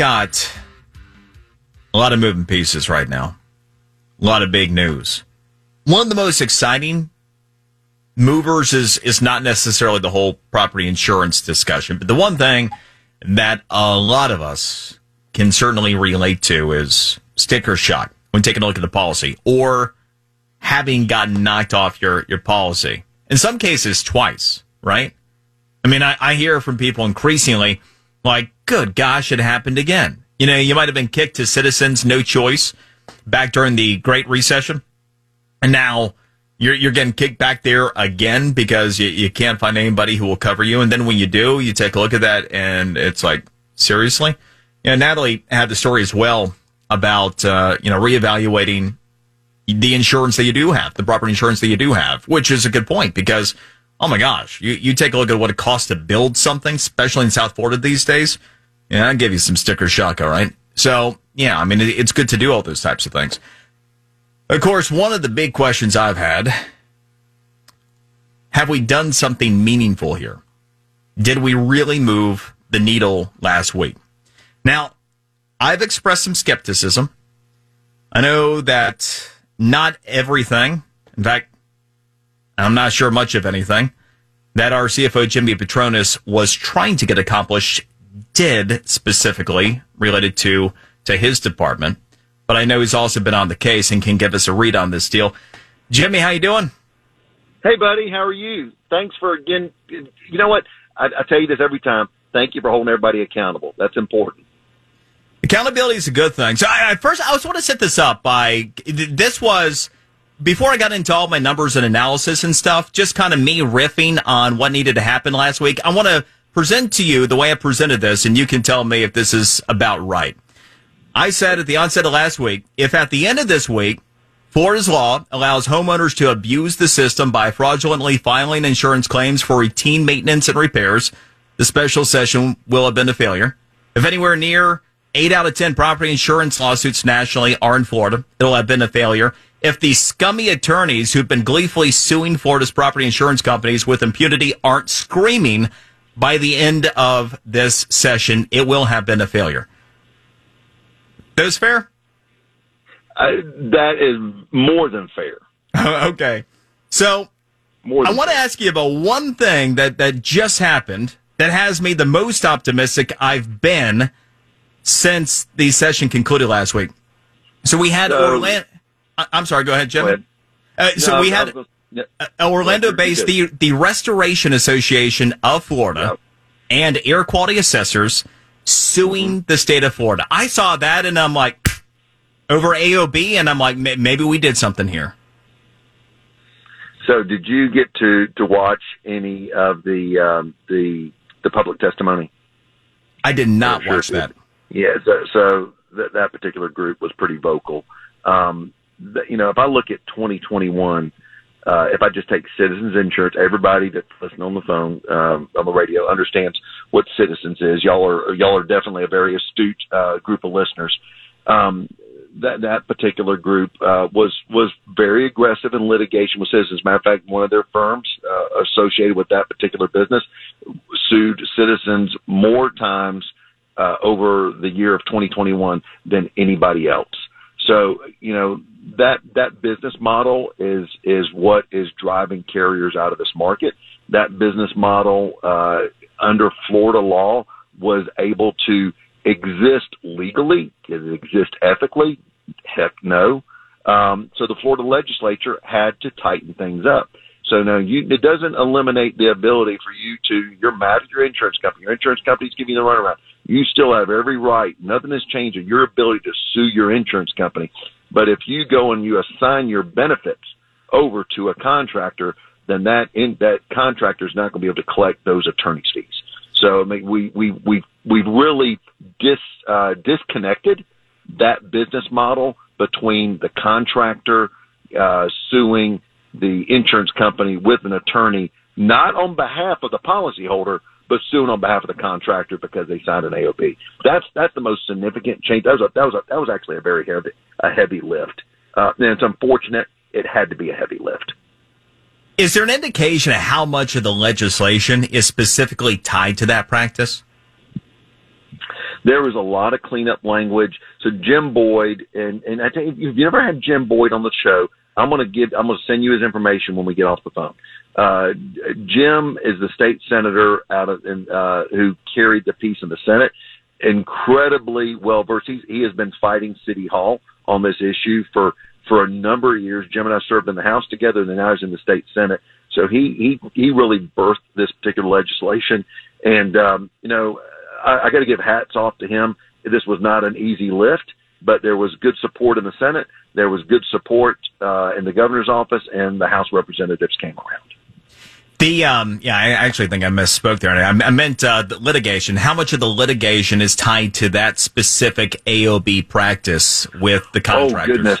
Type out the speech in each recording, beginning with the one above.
Got a lot of moving pieces right now. A lot of big news. One of the most exciting movers is is not necessarily the whole property insurance discussion, but the one thing that a lot of us can certainly relate to is sticker shock when taking a look at the policy or having gotten knocked off your, your policy. In some cases, twice, right? I mean, I, I hear from people increasingly like, good gosh, it happened again. You know, you might have been kicked to citizens, no choice back during the Great Recession. And now you're, you're getting kicked back there again because you, you can't find anybody who will cover you. And then when you do, you take a look at that and it's like, seriously? You know, Natalie had the story as well about, uh, you know, reevaluating the insurance that you do have, the property insurance that you do have, which is a good point because, oh my gosh, you, you take a look at what it costs to build something, especially in South Florida these days. Yeah, I'll give you some sticker shock, all right? So, yeah, I mean, it's good to do all those types of things. Of course, one of the big questions I've had have we done something meaningful here? Did we really move the needle last week? Now, I've expressed some skepticism. I know that not everything, in fact, I'm not sure much of anything, that our CFO Jimmy Patronis was trying to get accomplished did specifically related to to his department. But I know he's also been on the case and can give us a read on this deal. Jimmy, how you doing? Hey, buddy, how are you? Thanks for again. You know what? I, I tell you this every time. Thank you for holding everybody accountable. That's important. Accountability is a good thing. So I, I first, I just want to set this up by this was before I got into all my numbers and analysis and stuff, just kind of me riffing on what needed to happen last week. I want to present to you the way I presented this, and you can tell me if this is about right. I said at the onset of last week, if at the end of this week, Florida's law allows homeowners to abuse the system by fraudulently filing insurance claims for routine maintenance and repairs, the special session will have been a failure. If anywhere near eight out of 10 property insurance lawsuits nationally are in Florida, it'll have been a failure. If the scummy attorneys who've been gleefully suing Florida's property insurance companies with impunity aren't screaming by the end of this session, it will have been a failure. Those fair? Uh, that is more than fair. okay. So I want to ask you about one thing that, that just happened that has me the most optimistic I've been since the session concluded last week. So we had so, Orlando. I'm sorry. Go ahead, Jim. Go ahead. Uh, so no, we had Orlando-based the the Restoration Association of Florida and air quality assessors suing the state of Florida. I saw that and I'm like over AOB, and I'm like maybe we did something here. So, did you get to to watch any of the um, the the public testimony? I did not sure watch that. Yeah, so, so that, that particular group was pretty vocal. Um, you know, if I look at 2021, uh, if I just take Citizens Insurance, everybody that's listening on the phone, um, on the radio understands what Citizens is. Y'all are y'all are definitely a very astute uh, group of listeners. Um, that that particular group uh, was was very aggressive in litigation with Citizens. Matter of fact, one of their firms uh, associated with that particular business sued Citizens more times uh, over the year of 2021 than anybody else. So you know that that business model is is what is driving carriers out of this market. That business model uh, under Florida law was able to exist legally. Did it exist ethically? Heck no. Um, so the Florida legislature had to tighten things up. So no, you, it doesn't eliminate the ability for you to, you're mad at your insurance company. Your insurance company's giving you the runaround. You still have every right. Nothing has changed in your ability to sue your insurance company. But if you go and you assign your benefits over to a contractor, then that in, that contractor is not going to be able to collect those attorney's fees. So I mean, we we we we've really dis, uh, disconnected that business model between the contractor uh, suing the insurance company with an attorney, not on behalf of the policyholder, but suing on behalf of the contractor because they signed an AOB. That's that's the most significant change. That was a, that was a, that was actually a very heavy a heavy lift. Uh, and it's unfortunate. It had to be a heavy lift. Is there an indication of how much of the legislation is specifically tied to that practice? There was a lot of cleanup language. So Jim Boyd, and and I you, if you've never had Jim Boyd on the show, I'm going to give, I'm going to send you his information when we get off the phone. Uh, Jim is the state senator out of, uh, who carried the piece in the Senate. Incredibly well versed. He has been fighting City Hall on this issue for for a number of years. Jim and I served in the House together, and then I was in the state Senate. So he he he really birthed this particular legislation, and um, you know I, I got to give hats off to him. This was not an easy lift, but there was good support in the Senate. There was good support uh, in the governor's office, and the House representatives came around. The um, yeah, I actually think I misspoke there. I, I meant uh, the litigation. How much of the litigation is tied to that specific AOB practice with the contractors? Oh goodness!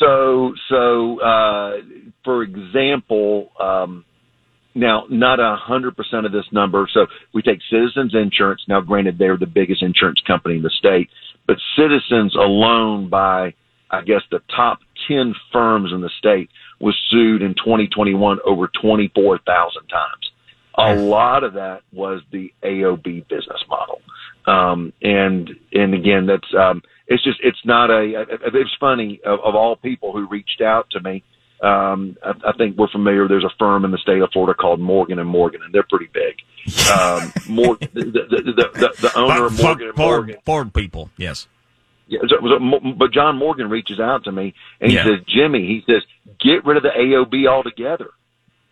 So, so uh, for example, um, now not a hundred percent of this number. So we take Citizens Insurance. Now, granted, they're the biggest insurance company in the state, but Citizens alone, by I guess the top ten firms in the state, was sued in 2021 over 24,000 times. A lot of that was the AOB business model. Um, and, and again, that's, um, it's just it's not a. It's funny of, of all people who reached out to me. Um, I, I think we're familiar. There's a firm in the state of Florida called Morgan and Morgan, and they're pretty big. Um, the, the, the, the, the owner of Morgan and Morgan, Ford people, yes. Yeah, so, so, but John Morgan reaches out to me and he yeah. says, Jimmy, he says, get rid of the AOB altogether.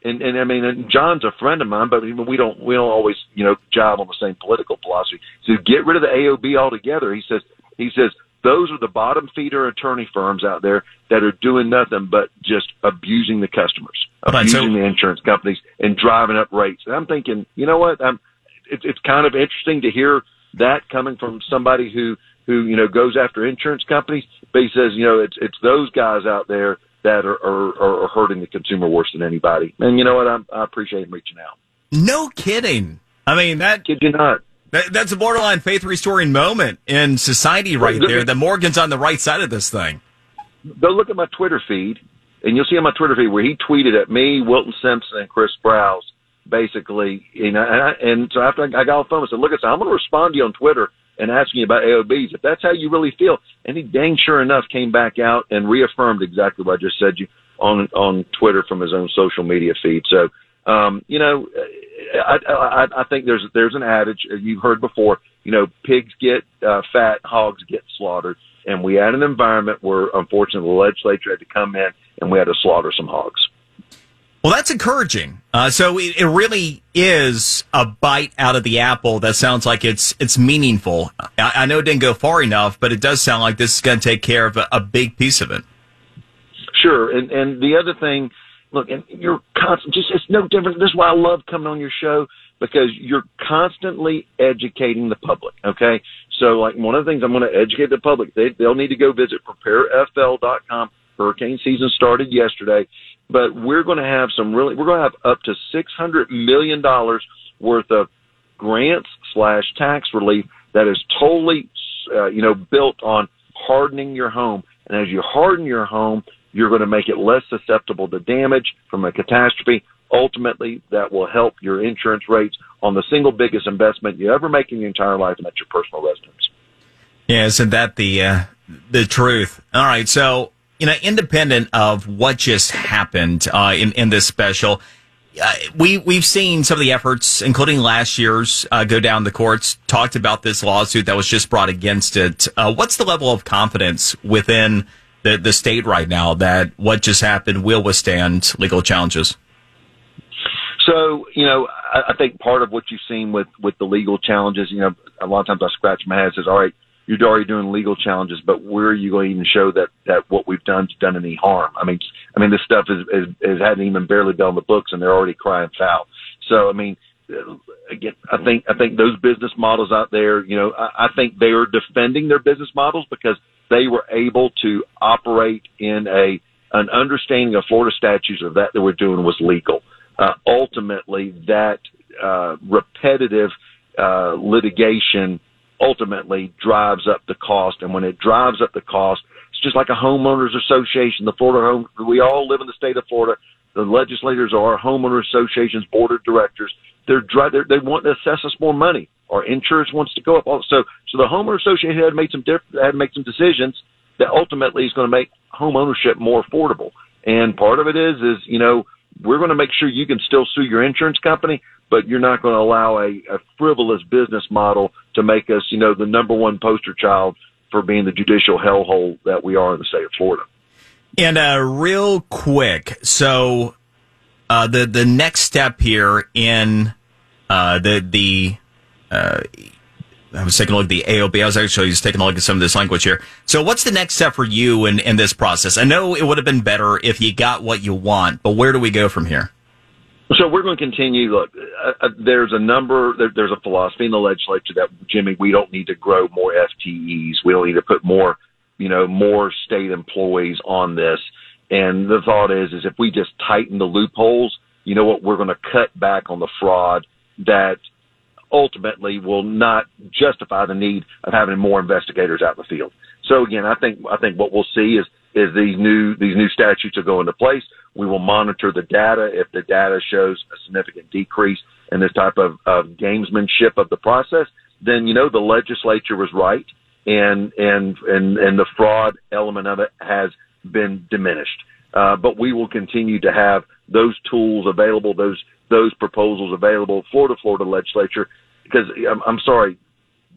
And, and I mean, and John's a friend of mine, but we don't, we don't always, you know, jive on the same political philosophy. So get rid of the AOB altogether. He says, he says, those are the bottom feeder attorney firms out there that are doing nothing but just abusing the customers, abusing so, the insurance companies, and driving up rates. And I'm thinking, you know what? I'm, it's it's kind of interesting to hear that coming from somebody who who you know goes after insurance companies, but he says, you know, it's it's those guys out there that are are, are hurting the consumer worse than anybody. And you know what? I'm, I appreciate him reaching out. No kidding. I mean that. Kid you not. That, that's a borderline faith restoring moment in society right there. The Morgan's on the right side of this thing. Go look at my Twitter feed, and you'll see on my Twitter feed where he tweeted at me, Wilton Simpson, and Chris Sprowls, basically. You know, and, I, and so after I got off the phone, I said, "Look, I'm going to respond to you on Twitter and asking about AOBs. If that's how you really feel." And he dang sure enough came back out and reaffirmed exactly what I just said you on on Twitter from his own social media feed. So um, you know, I, I, I think there's there's an adage you've heard before. You know, pigs get uh, fat, hogs get slaughtered, and we had an environment where, unfortunately, the legislature had to come in and we had to slaughter some hogs. Well, that's encouraging. Uh, so it, it, really is a bite out of the apple that sounds like it's it's meaningful. I, I know it didn't go far enough, but it does sound like this is going to take care of a, a big piece of it. Sure, and and the other thing look, and you're constant. Just it's no different. This is why I love coming on your show because you're constantly educating the public. Okay, so like one of the things I'm going to educate the public. They they'll need to go visit preparefl.com. Hurricane season started yesterday, but we're going to have some really. We're going to have up to six hundred million dollars worth of grants slash tax relief that is totally, uh, you know, built on hardening your home. And as you harden your home, you're going to make it less susceptible to damage from a catastrophe. Ultimately, that will help your insurance rates on the single biggest investment you ever make in your entire life, and that's your personal residence. Yeah, isn't that the uh, the truth? All right, so you know, independent of what just happened uh, in in this special, uh, we we've seen some of the efforts, including last year's, uh, go down the courts. Talked about this lawsuit that was just brought against it. Uh, what's the level of confidence within the, the state right now that what just happened will withstand legal challenges? So, you know, I, I think part of what you've seen with, with the legal challenges, you know, a lot of times I scratch my head and says, all right, you're already doing legal challenges, but where are you going to even show that, that what we've done has done any harm? I mean, I mean, this stuff is, is, is hadn't even barely been on the books and they're already crying foul. So, I mean, again, I think I think those business models out there, you know, I, I think they are defending their business models because they were able to operate in a an understanding of Florida statutes of that they were doing was legal. Uh, ultimately, that uh, repetitive uh, litigation ultimately drives up the cost, and when it drives up the cost, it's just like a homeowners association. The Florida home, we all live in the state of Florida. The legislators are our homeowner association's board of directors. They're, they're they want to assess us more money. Our insurance wants to go up. So so the homeowner association had made some diff- had to make some decisions that ultimately is going to make home ownership more affordable. And part of it is is you know we're going to make sure you can still sue your insurance company, but you're not going to allow a, a frivolous business model to make us you know the number one poster child for being the judicial hellhole that we are in the state of Florida. And uh, real quick, so uh, the the next step here in uh, the the uh, I was taking a look at the AOB. I was actually just taking a look at some of this language here. So, what's the next step for you in, in this process? I know it would have been better if you got what you want, but where do we go from here? So we're going to continue. Look, uh, uh, there's a number. There, there's a philosophy in the legislature that Jimmy, we don't need to grow more FTEs. We don't need to put more, you know, more state employees on this. And the thought is, is if we just tighten the loopholes, you know what, we're going to cut back on the fraud that ultimately will not justify the need of having more investigators out in the field. So again, I think I think what we'll see is is these new these new statutes will go into place. We will monitor the data. If the data shows a significant decrease in this type of, of gamesmanship of the process, then you know the legislature was right, and and and and the fraud element of it has been diminished. Uh, but we will continue to have those tools available, those those proposals available for the Florida legislature. Because I'm, I'm sorry,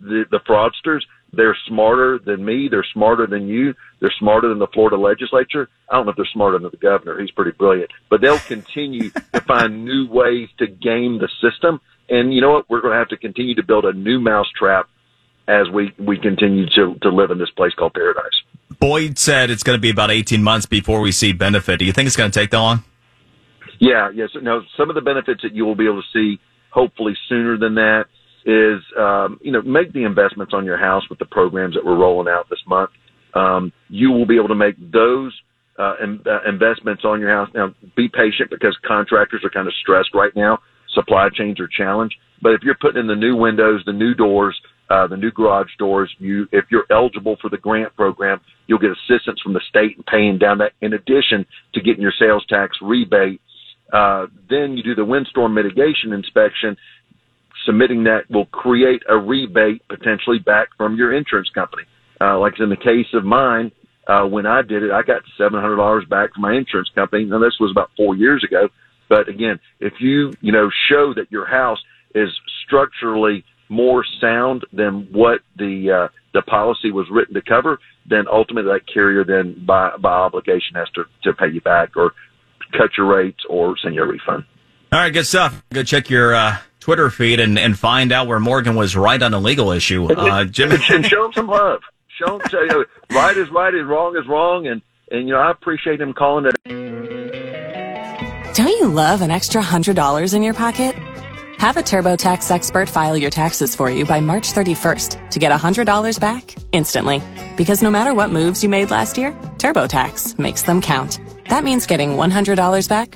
the, the fraudsters, they're smarter than me. They're smarter than you. They're smarter than the Florida legislature. I don't know if they're smarter than the governor. He's pretty brilliant, but they'll continue to find new ways to game the system. And you know what? We're going to have to continue to build a new mousetrap as we, we continue to, to live in this place called paradise. Boyd said it's going to be about 18 months before we see benefit. Do you think it's going to take that long? Yeah, yes. No, some of the benefits that you will be able to see hopefully sooner than that is, um, you know, make the investments on your house with the programs that we're rolling out this month. Um, you will be able to make those uh, in, uh, investments on your house. Now, be patient because contractors are kind of stressed right now. Supply chains are challenged. But if you're putting in the new windows, the new doors, uh, the new garage doors. You, if you're eligible for the grant program, you'll get assistance from the state and paying down that in addition to getting your sales tax rebate. Uh, then you do the windstorm mitigation inspection. Submitting that will create a rebate potentially back from your insurance company. Uh, like in the case of mine, uh, when I did it, I got $700 back from my insurance company. Now this was about four years ago. But again, if you, you know, show that your house is structurally more sound than what the uh, the policy was written to cover, then ultimately that carrier then by by obligation has to to pay you back or cut your rates or send you a refund. All right, good stuff. Go check your uh, Twitter feed and, and find out where Morgan was right on the legal issue. Uh, Jim, and show him some love. Show him you know, right is right and wrong is wrong, and and you know I appreciate him calling it. Don't you love an extra hundred dollars in your pocket? Have a TurboTax expert file your taxes for you by March 31st to get $100 back instantly. Because no matter what moves you made last year, TurboTax makes them count. That means getting $100 back